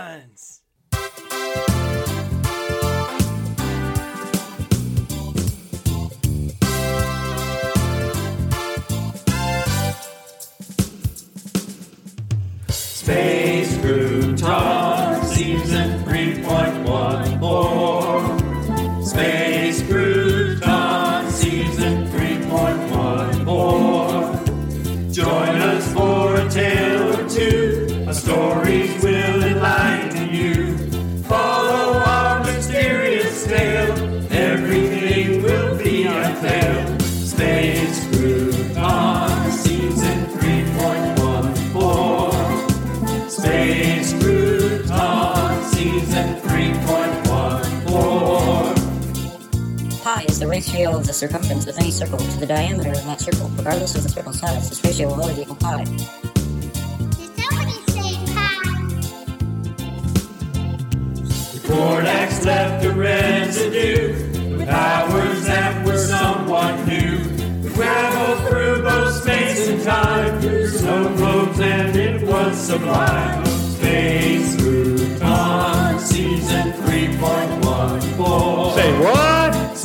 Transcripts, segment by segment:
Croutons! The ratio of the circumference of any circle to the diameter of that circle, regardless of the circle's size. This ratio will always equal pi. Did somebody say pie? The Cordax left a residue with powers that were somewhat new. We traveled through both space and time, through snow globes, and it was sublime. Space Crouton Season 3.14. Say what?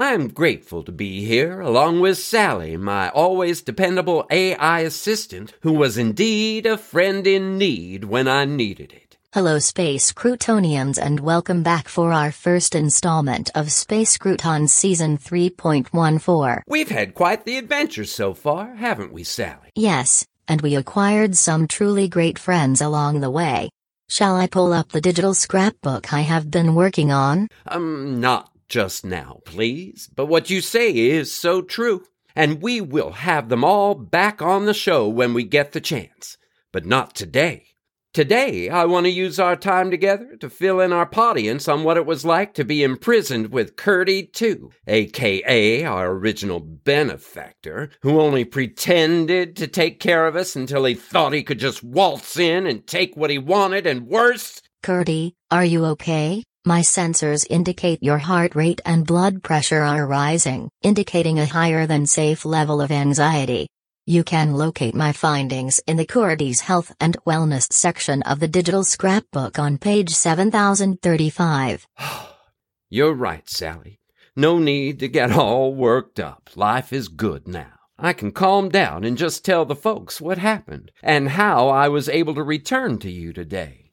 I am grateful to be here, along with Sally, my always dependable AI assistant, who was indeed a friend in need when I needed it. Hello, Space Croutonians, and welcome back for our first installment of Space Crouton Season 3.14. We've had quite the adventure so far, haven't we, Sally? Yes, and we acquired some truly great friends along the way. Shall I pull up the digital scrapbook I have been working on? Um, not just now, please, but what you say is so true. And we will have them all back on the show when we get the chance. But not today. Today, I want to use our time together to fill in our audience on what it was like to be imprisoned with Curdy too, aka our original benefactor, who only pretended to take care of us until he thought he could just waltz in and take what he wanted, and worse, Curdy, are you okay? My sensors indicate your heart rate and blood pressure are rising, indicating a higher than safe level of anxiety. You can locate my findings in the Curdy's Health and Wellness section of the digital scrapbook on page 7035. You're right, Sally. No need to get all worked up. Life is good now. I can calm down and just tell the folks what happened and how I was able to return to you today.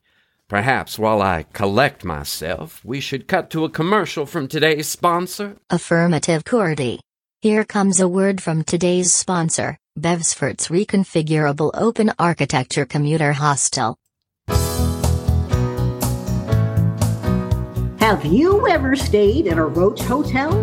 Perhaps while I collect myself, we should cut to a commercial from today's sponsor. Affirmative Curdy. Here comes a word from today's sponsor, Bedsford's Reconfigurable Open Architecture Commuter Hostel. Have you ever stayed in a roach hotel?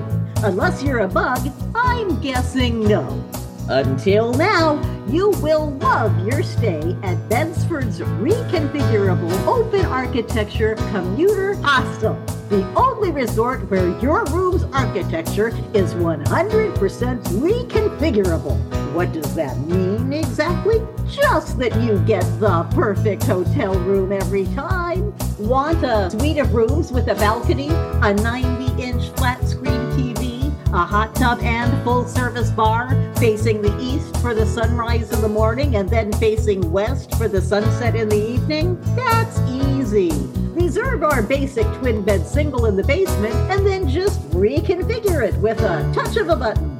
Unless you're a bug, I'm guessing no. Until now, you will love your stay at Bedsford's reconfigurable open architecture commuter hostel, the only resort where your room's architecture is 100% reconfigurable. What does that mean exactly? Just that you get the perfect hotel room every time. Want a suite of rooms with a balcony, a 90 inch flat screen a hot tub and full service bar facing the east for the sunrise in the morning and then facing west for the sunset in the evening? That's easy. Reserve our basic twin bed single in the basement and then just reconfigure it with a touch of a button.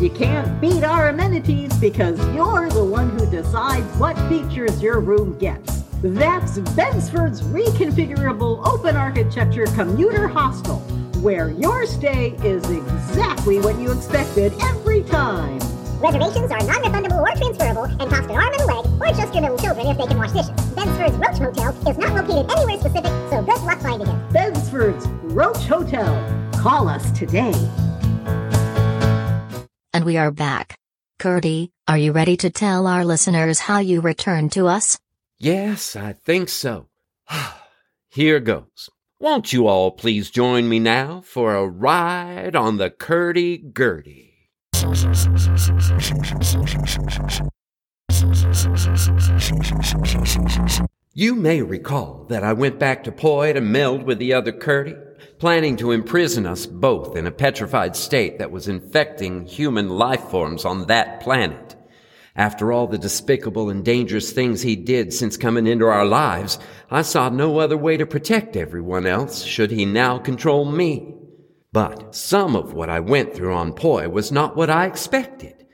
You can't beat our amenities because you're the one who decides what features your room gets. That's Bedsford's reconfigurable open architecture commuter hostel, where your stay is exactly what you expected every time. Reservations are non-refundable or transferable and cost an arm and a leg, or just your little children if they can wash dishes. Bedsford's Roach Motel is not located anywhere specific, so good luck finding it. Bedsford's Roach Hotel. Call us today. And we are back. Curdy, are you ready to tell our listeners how you returned to us? Yes, I think so. Here goes. Won't you all please join me now for a ride on the Curdy Gurdy? You may recall that I went back to Poi to meld with the other Curdy, planning to imprison us both in a petrified state that was infecting human life forms on that planet. After all the despicable and dangerous things he did since coming into our lives, I saw no other way to protect everyone else should he now control me. But some of what I went through on Poi was not what I expected.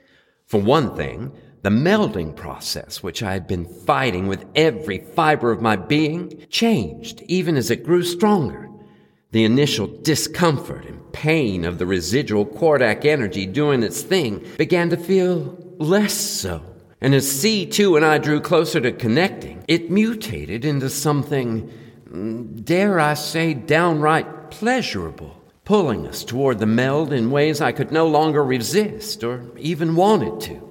For one thing, the melding process, which I had been fighting with every fiber of my being, changed even as it grew stronger. The initial discomfort and pain of the residual Quardak energy doing its thing began to feel less so. And as C2 and I drew closer to connecting, it mutated into something, mm, dare I say, downright pleasurable, pulling us toward the meld in ways I could no longer resist or even wanted to.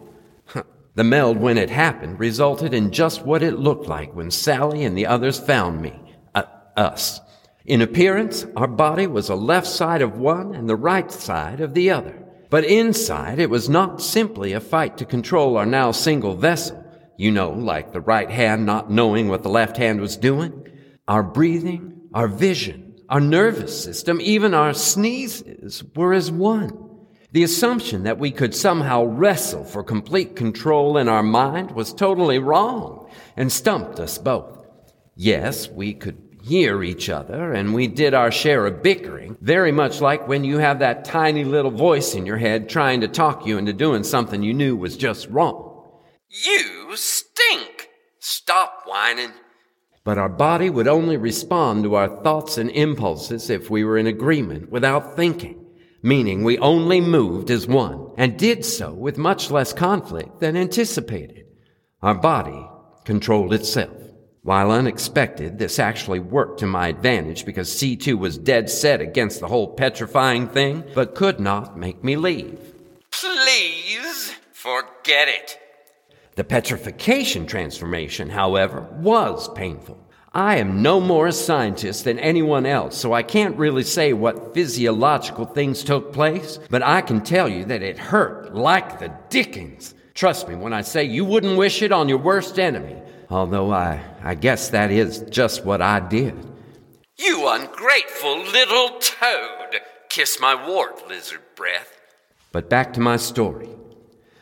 The meld, when it happened, resulted in just what it looked like when Sally and the others found me. Uh, us. In appearance, our body was a left side of one and the right side of the other. But inside, it was not simply a fight to control our now single vessel. You know, like the right hand not knowing what the left hand was doing. Our breathing, our vision, our nervous system, even our sneezes were as one. The assumption that we could somehow wrestle for complete control in our mind was totally wrong and stumped us both. Yes, we could hear each other and we did our share of bickering, very much like when you have that tiny little voice in your head trying to talk you into doing something you knew was just wrong. You stink! Stop whining. But our body would only respond to our thoughts and impulses if we were in agreement without thinking meaning we only moved as one, and did so with much less conflict than anticipated. Our body controlled itself. While unexpected, this actually worked to my advantage because C2 was dead set against the whole petrifying thing, but could not make me leave. Please forget it. The petrification transformation, however, was painful. I am no more a scientist than anyone else, so I can't really say what physiological things took place, but I can tell you that it hurt like the dickens. Trust me when I say you wouldn't wish it on your worst enemy, although I, I guess that is just what I did. You ungrateful little toad! Kiss my wart, lizard breath. But back to my story.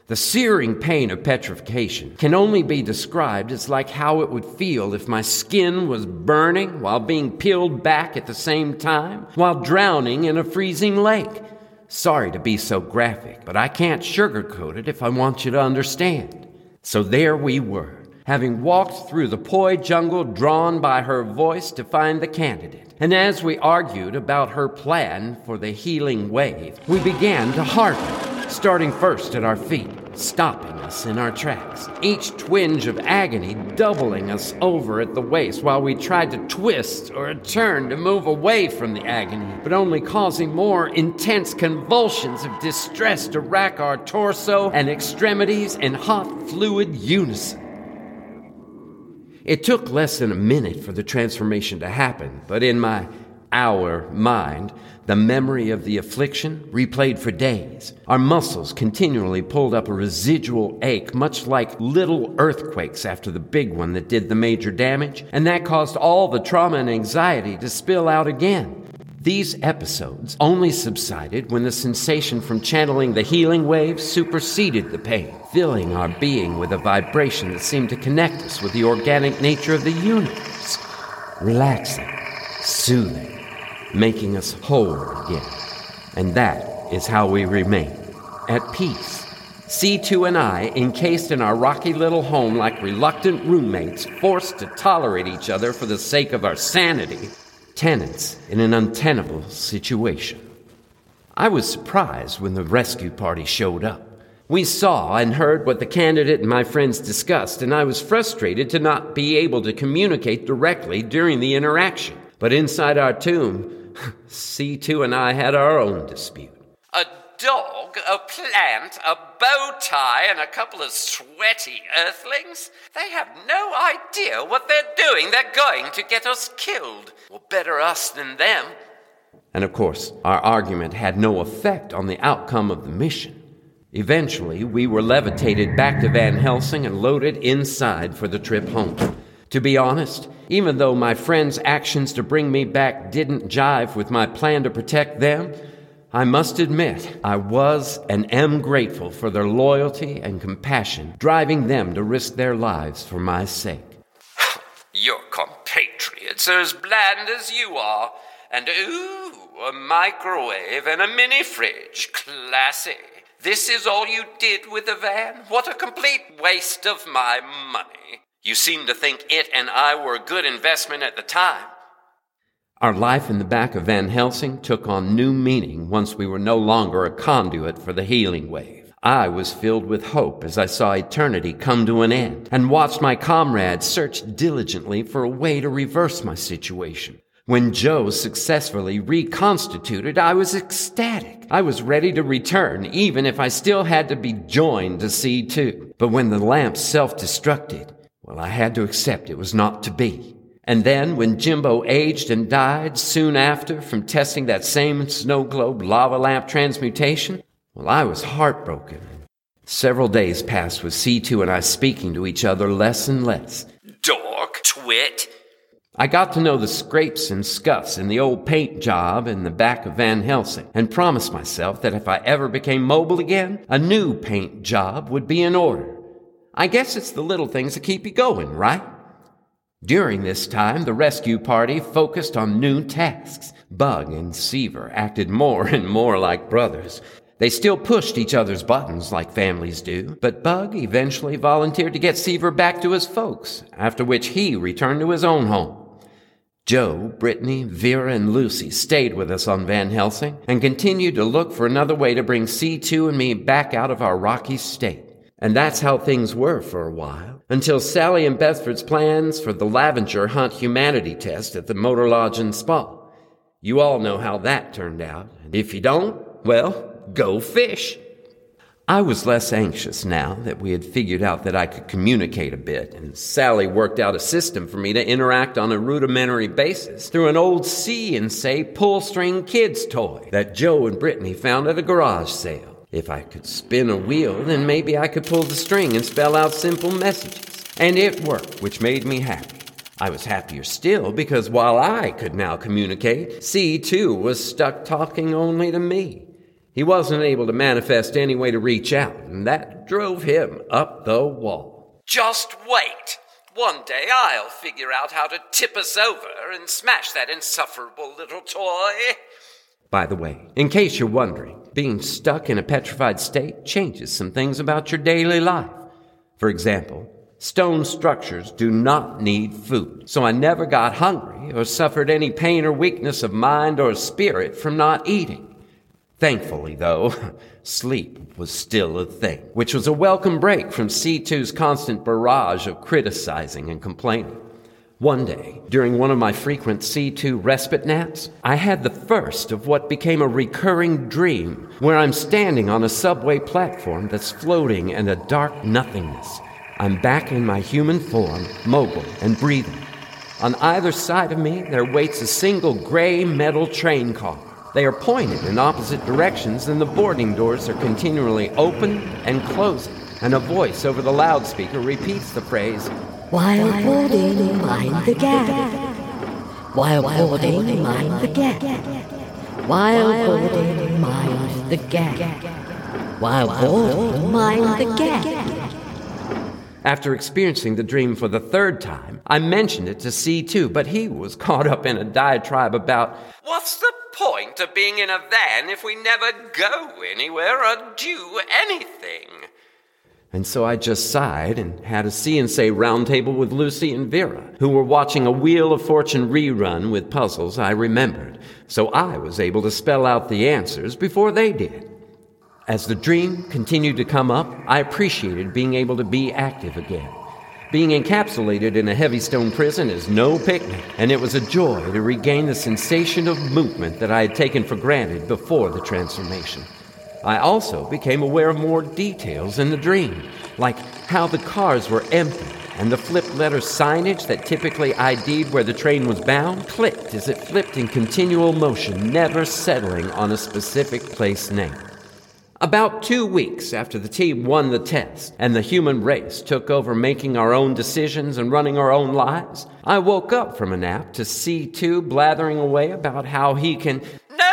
The searing pain of petrification can only be described as like how it would feel if my skin was burning while being peeled back at the same time, while drowning in a freezing lake. Sorry to be so graphic, but I can't sugarcoat it if I want you to understand. So there we were, having walked through the poi jungle drawn by her voice to find the candidate. And as we argued about her plan for the healing wave, we began to hearken, starting first at our feet stopping us in our tracks, each twinge of agony doubling us over at the waist while we tried to twist or turn to move away from the agony, but only causing more intense convulsions of distress to rack our torso and extremities in hot fluid unison. It took less than a minute for the transformation to happen, but in my our mind, the memory of the affliction replayed for days. Our muscles continually pulled up a residual ache, much like little earthquakes after the big one that did the major damage, and that caused all the trauma and anxiety to spill out again. These episodes only subsided when the sensation from channeling the healing waves superseded the pain, filling our being with a vibration that seemed to connect us with the organic nature of the universe. Relaxing, soothing, making us whole again. And that is how we remain at peace. C2 and I, encased in our rocky little home like reluctant roommates, forced to tolerate each other for the sake of our sanity, tenants in an untenable situation. I was surprised when the rescue party showed up. We saw and heard what the candidate and my friends discussed, and I was frustrated to not be able to communicate directly during the interaction. But inside our tomb, C2 and I had our own dispute. A dog, a plant, a bow tie, and a couple of sweaty earthlings? They have no idea what they're doing. They're going to get us killed. Well, better us than them. And of course, our argument had no effect on the outcome of the mission. Eventually, we were levitated back to Van Helsing and loaded inside for the trip home. To be honest, even though my friends' actions to bring me back didn't jive with my plan to protect them, I must admit I was and am grateful for their loyalty and compassion, driving them to risk their lives for my sake. Your compatriots are as bland as you are, and ooh, a microwave and a mini fridge. Classy. This is all you did with the van? What a complete waste of my money. You seem to think it and I were a good investment at the time. Our life in the back of Van Helsing took on new meaning once we were no longer a conduit for the healing wave. I was filled with hope as I saw eternity come to an end and watched my comrades search diligently for a way to reverse my situation. When Joe successfully reconstituted, I was ecstatic. I was ready to return, even if I still had to be joined to C2. But when the lamp self-destructed, well, I had to accept it was not to be. And then when Jimbo aged and died soon after from testing that same snow globe lava lamp transmutation, well, I was heartbroken. Several days passed with C2 and I speaking to each other less and less. Dork, twit, I got to know the scrapes and scuffs in the old paint job in the back of Van Helsing and promised myself that if I ever became mobile again, a new paint job would be in order. I guess it's the little things that keep you going, right? During this time, the rescue party focused on new tasks. Bug and Seaver acted more and more like brothers. They still pushed each other's buttons like families do, but Bug eventually volunteered to get Seaver back to his folks, after which he returned to his own home. Joe, Brittany, Vera, and Lucy stayed with us on Van Helsing and continued to look for another way to bring C2 and me back out of our rocky state. And that's how things were for a while, until Sally and Bedford's plans for the Lavenger Hunt humanity test at the Motor Lodge and Spa. You all know how that turned out. And if you don't, well, go fish. I was less anxious now that we had figured out that I could communicate a bit, and Sally worked out a system for me to interact on a rudimentary basis through an old see and say pull string kids toy that Joe and Brittany found at a garage sale. If I could spin a wheel, then maybe I could pull the string and spell out simple messages. And it worked, which made me happy. I was happier still because while I could now communicate, C2 was stuck talking only to me. He wasn't able to manifest any way to reach out, and that drove him up the wall. Just wait. One day I'll figure out how to tip us over and smash that insufferable little toy. By the way, in case you're wondering, being stuck in a petrified state changes some things about your daily life. For example, stone structures do not need food, so I never got hungry or suffered any pain or weakness of mind or spirit from not eating. Thankfully, though, sleep was still a thing, which was a welcome break from C2's constant barrage of criticizing and complaining. One day, during one of my frequent C2 respite naps, I had the first of what became a recurring dream where I'm standing on a subway platform that's floating in a dark nothingness. I'm back in my human form, mobile and breathing. On either side of me, there waits a single gray metal train car. They are pointed in opposite directions, and the boarding doors are continually open and closing. And a voice over the loudspeaker repeats the phrase, While boarding, mind the gap. While boarding, mind the gap. While boarding, mind the gap. While holding mind the gap. After experiencing the dream for the third time, I mentioned it to C2, but he was caught up in a diatribe about what's the point of being in a van if we never go anywhere or do anything? And so I just sighed and had a see and say roundtable with Lucy and Vera, who were watching a Wheel of Fortune rerun with puzzles I remembered, so I was able to spell out the answers before they did. As the dream continued to come up, I appreciated being able to be active again. Being encapsulated in a heavy stone prison is no picnic, and it was a joy to regain the sensation of movement that I had taken for granted before the transformation. I also became aware of more details in the dream, like how the cars were empty and the flip letter signage that typically ID'd where the train was bound clicked as it flipped in continual motion, never settling on a specific place name. About two weeks after the team won the test and the human race took over making our own decisions and running our own lives, I woke up from a nap to C2 blathering away about how he can no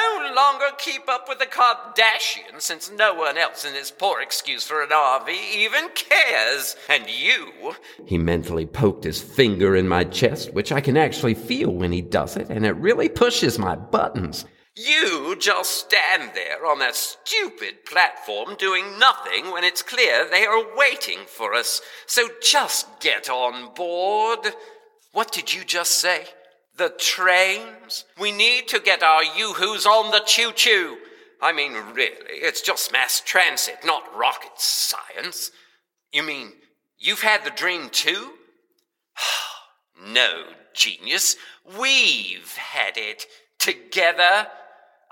longer keep up with the Kardashians since no one else in this poor excuse for an RV even cares. And you, he mentally poked his finger in my chest, which I can actually feel when he does it, and it really pushes my buttons. You just stand there on that stupid platform doing nothing when it's clear they are waiting for us. So just get on board. What did you just say? The trains? We need to get our yoo-hoos on the choo-choo. I mean, really, it's just mass transit, not rocket science. You mean you've had the dream too? no, genius. We've had it together.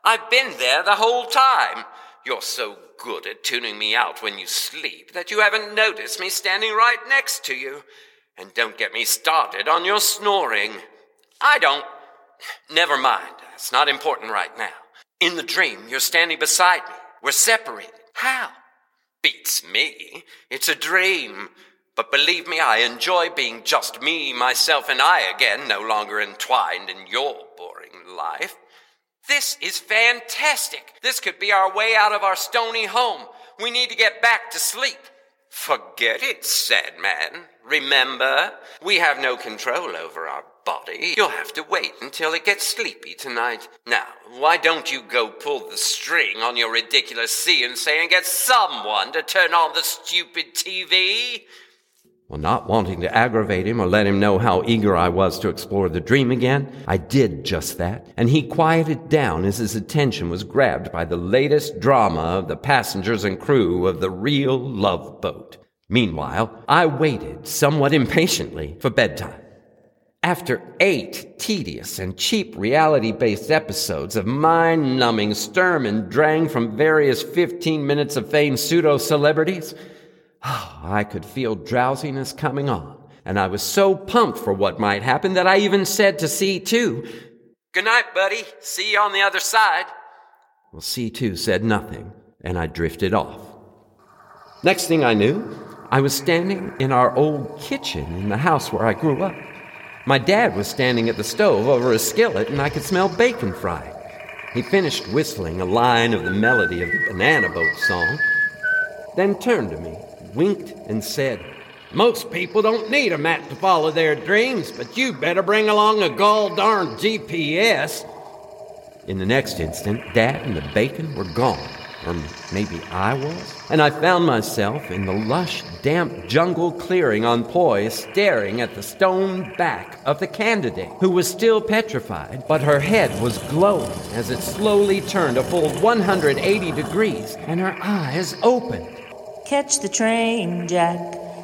I've been there the whole time. You're so good at tuning me out when you sleep that you haven't noticed me standing right next to you. And don't get me started on your snoring. I don't. Never mind. It's not important right now. In the dream, you're standing beside me. We're separated. How? Beats me. It's a dream. But believe me, I enjoy being just me, myself, and I again, no longer entwined in your boring life. This is fantastic. This could be our way out of our stony home. We need to get back to sleep. Forget it, sad man. Remember, we have no control over our body. You'll have to wait until it gets sleepy tonight. Now, why don't you go pull the string on your ridiculous CNC and say and get someone to turn on the stupid TV? Well, not wanting to aggravate him or let him know how eager I was to explore the dream again, I did just that, and he quieted down as his attention was grabbed by the latest drama of the passengers and crew of the real love boat. Meanwhile, I waited somewhat impatiently for bedtime. After eight tedious and cheap reality based episodes of mind numbing sturm and drang from various 15 minutes of famed pseudo celebrities, oh, I could feel drowsiness coming on, and I was so pumped for what might happen that I even said to C2, Good night, buddy. See you on the other side. Well, C2 said nothing, and I drifted off. Next thing I knew, I was standing in our old kitchen in the house where I grew up. My dad was standing at the stove over a skillet, and I could smell bacon frying. He finished whistling a line of the melody of the Banana Boat song, then turned to me winked, and said, Most people don't need a map to follow their dreams, but you better bring along a gall darn GPS. In the next instant, Dad and the bacon were gone, or maybe I was, and I found myself in the lush, damp jungle clearing on Poi, staring at the stone back of the candidate, who was still petrified, but her head was glowing as it slowly turned a full 180 degrees, and her eyes opened. Catch the train, Jack,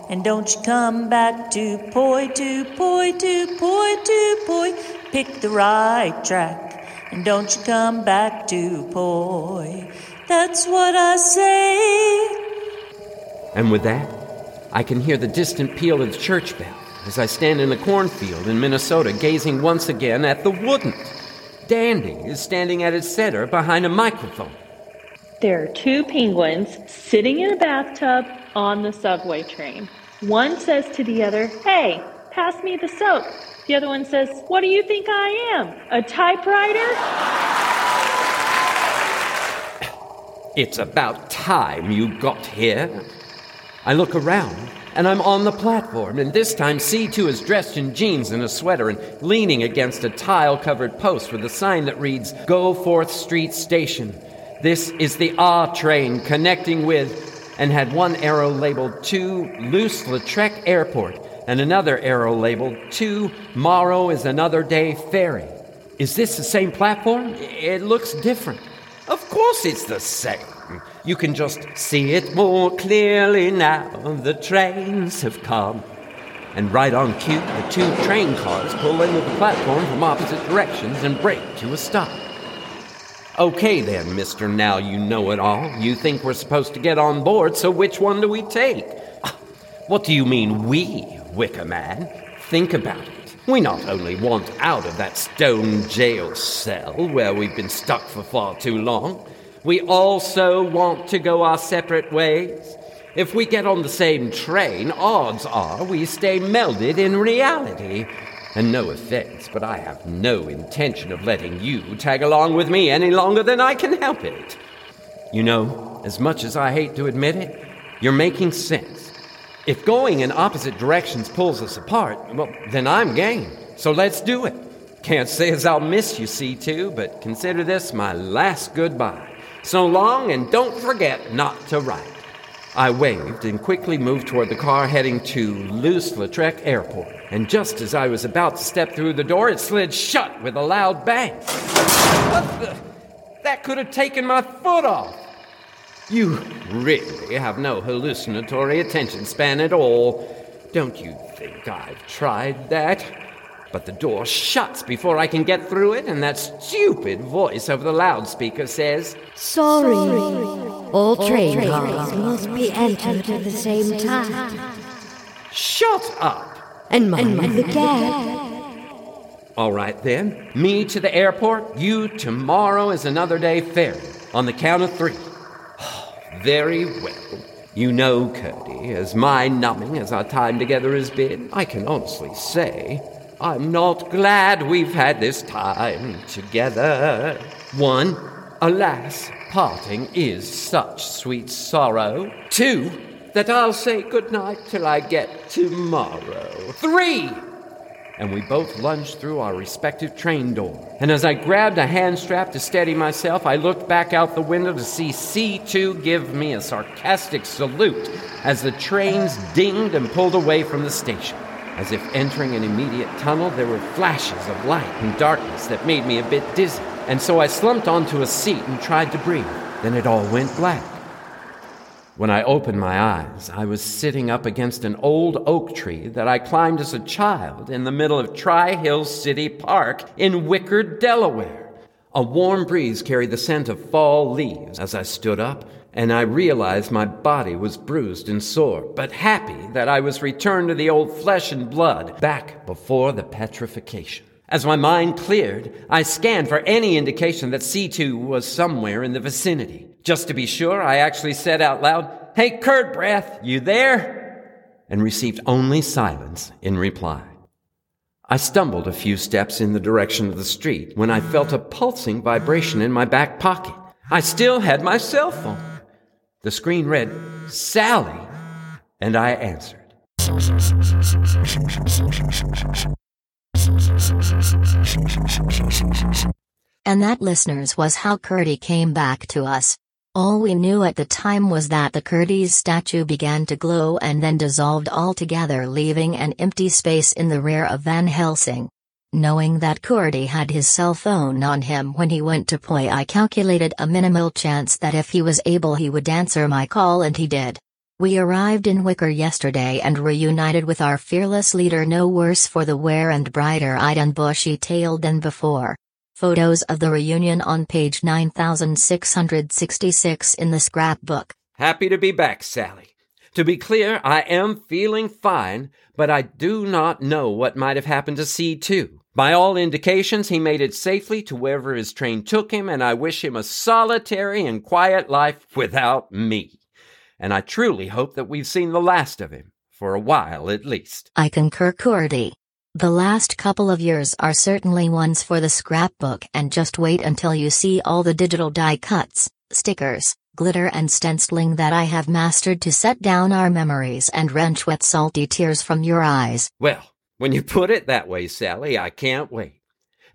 and don't you come back to poi to poi to poi to poi. Pick the right track, and don't you come back to poi. That's what I say. And with that, I can hear the distant peal of the church bell as I stand in a cornfield in Minnesota gazing once again at the wouldn't. Dandy is standing at its center behind a microphone. There are two penguins sitting in a bathtub on the subway train. One says to the other, Hey, pass me the soap. The other one says, What do you think I am? A typewriter? It's about time you got here. I look around and I'm on the platform, and this time C2 is dressed in jeans and a sweater and leaning against a tile covered post with a sign that reads Go Forth Street Station. This is the R train connecting with, and had one arrow labeled to Luce Lautrec Airport, and another arrow labeled to Morrow is another day ferry. Is this the same platform? It looks different. Course it's the same. You can just see it more clearly now. The trains have come. And right on cue, the two train cars pull into the platform from opposite directions and brake to a stop. Okay then, Mr. Now You Know It All. You think we're supposed to get on board, so which one do we take? Ah, what do you mean, we, Wicker Man? Think about it. We not only want out of that stone jail cell where we've been stuck for far too long, we also want to go our separate ways. If we get on the same train, odds are we stay melded in reality. And no offense, but I have no intention of letting you tag along with me any longer than I can help it. You know, as much as I hate to admit it, you're making sense. If going in opposite directions pulls us apart, well, then I'm game. So let's do it. Can't say as I'll miss you, C2, but consider this my last goodbye. So long, and don't forget not to write. I waved and quickly moved toward the car heading to Luce-Lautrec Airport. And just as I was about to step through the door, it slid shut with a loud bang. What the? That could have taken my foot off. You really have no hallucinatory attention span at all. Don't you think I've tried that? But the door shuts before I can get through it, and that stupid voice over the loudspeaker says, Sorry. All train cars must be entered at the same time. Shut up! And mind the gap. All right then. Me to the airport, you tomorrow is another day ferry. On the count of three. Very well. You know, Cody, as mind numbing as our time together has been, I can honestly say I'm not glad we've had this time together. One, alas, parting is such sweet sorrow. Two, that I'll say goodnight till I get tomorrow. Three, and we both lunged through our respective train door. And as I grabbed a hand strap to steady myself, I looked back out the window to see C2 give me a sarcastic salute as the trains dinged and pulled away from the station. As if entering an immediate tunnel, there were flashes of light and darkness that made me a bit dizzy. And so I slumped onto a seat and tried to breathe. Then it all went black. When I opened my eyes, I was sitting up against an old oak tree that I climbed as a child in the middle of Tri Hill City Park in Wicker, Delaware. A warm breeze carried the scent of fall leaves as I stood up, and I realized my body was bruised and sore, but happy that I was returned to the old flesh and blood back before the petrification. As my mind cleared, I scanned for any indication that C2 was somewhere in the vicinity. Just to be sure, I actually said out loud, Hey, Kurt Breath, you there? And received only silence in reply. I stumbled a few steps in the direction of the street when I felt a pulsing vibration in my back pocket. I still had my cell phone. The screen read, Sally, and I answered. And that, listeners, was how Curdy came back to us. All we knew at the time was that the Curdy's statue began to glow and then dissolved altogether, leaving an empty space in the rear of Van Helsing. Knowing that Curdy had his cell phone on him when he went to Poi, I calculated a minimal chance that if he was able, he would answer my call, and he did. We arrived in Wicker yesterday and reunited with our fearless leader, no worse for the wear and brighter eyed and bushy tailed than before. Photos of the reunion on page 9666 in the scrapbook. Happy to be back, Sally. To be clear, I am feeling fine, but I do not know what might have happened to C2. By all indications, he made it safely to wherever his train took him, and I wish him a solitary and quiet life without me. And I truly hope that we've seen the last of him, for a while at least. I concur, Curdy. The last couple of years are certainly ones for the scrapbook, and just wait until you see all the digital die cuts, stickers, glitter, and stenciling that I have mastered to set down our memories and wrench wet salty tears from your eyes. Well, when you put it that way, Sally, I can't wait.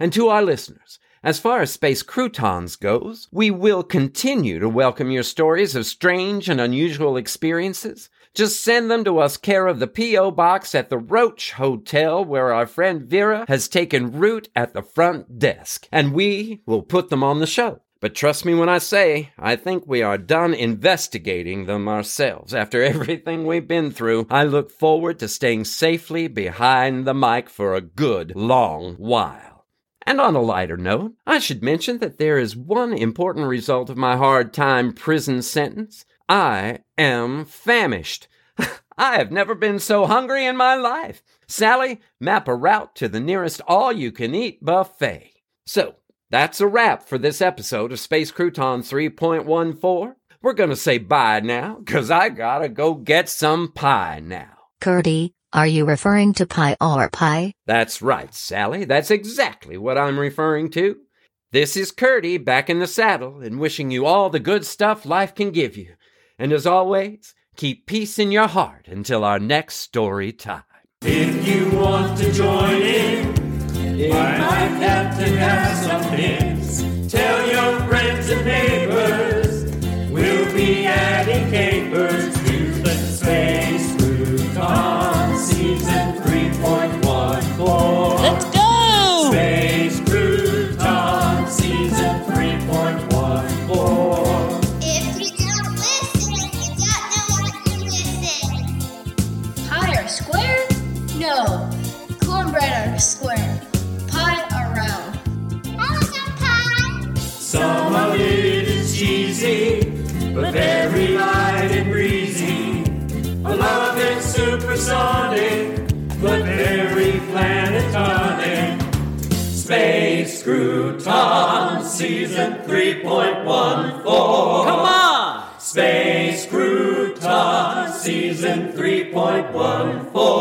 And to our listeners, as far as Space Croutons goes, we will continue to welcome your stories of strange and unusual experiences. Just send them to us care of the P.O. Box at the Roach Hotel, where our friend Vera has taken root at the front desk, and we will put them on the show. But trust me when I say, I think we are done investigating them ourselves. After everything we've been through, I look forward to staying safely behind the mic for a good long while. And on a lighter note, I should mention that there is one important result of my hard time prison sentence. I am famished. I have never been so hungry in my life. Sally, map a route to the nearest all you can eat buffet. So, that's a wrap for this episode of Space Crouton 3.14. We're gonna say bye now, cause I gotta go get some pie now. Curdy, are you referring to pie or pie? That's right, Sally. That's exactly what I'm referring to. This is Curdy back in the saddle and wishing you all the good stuff life can give you. And as always, keep peace in your heart until our next story time. If you want to join in, I might have to have Season 3.14.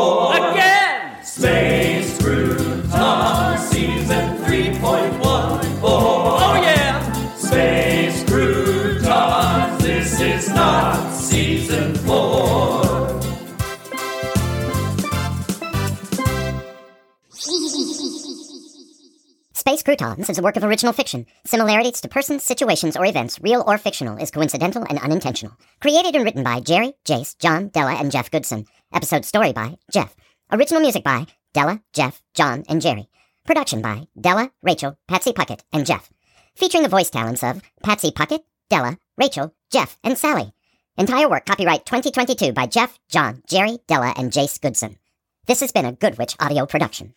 Croutons is a work of original fiction. Similarities to persons, situations, or events, real or fictional, is coincidental and unintentional. Created and written by Jerry, Jace, John, Della, and Jeff Goodson. Episode story by Jeff. Original music by Della, Jeff, John, and Jerry. Production by Della, Rachel, Patsy Puckett, and Jeff. Featuring the voice talents of Patsy Puckett, Della, Rachel, Jeff, and Sally. Entire work copyright 2022 by Jeff, John, Jerry, Della, and Jace Goodson. This has been a Good Witch audio production.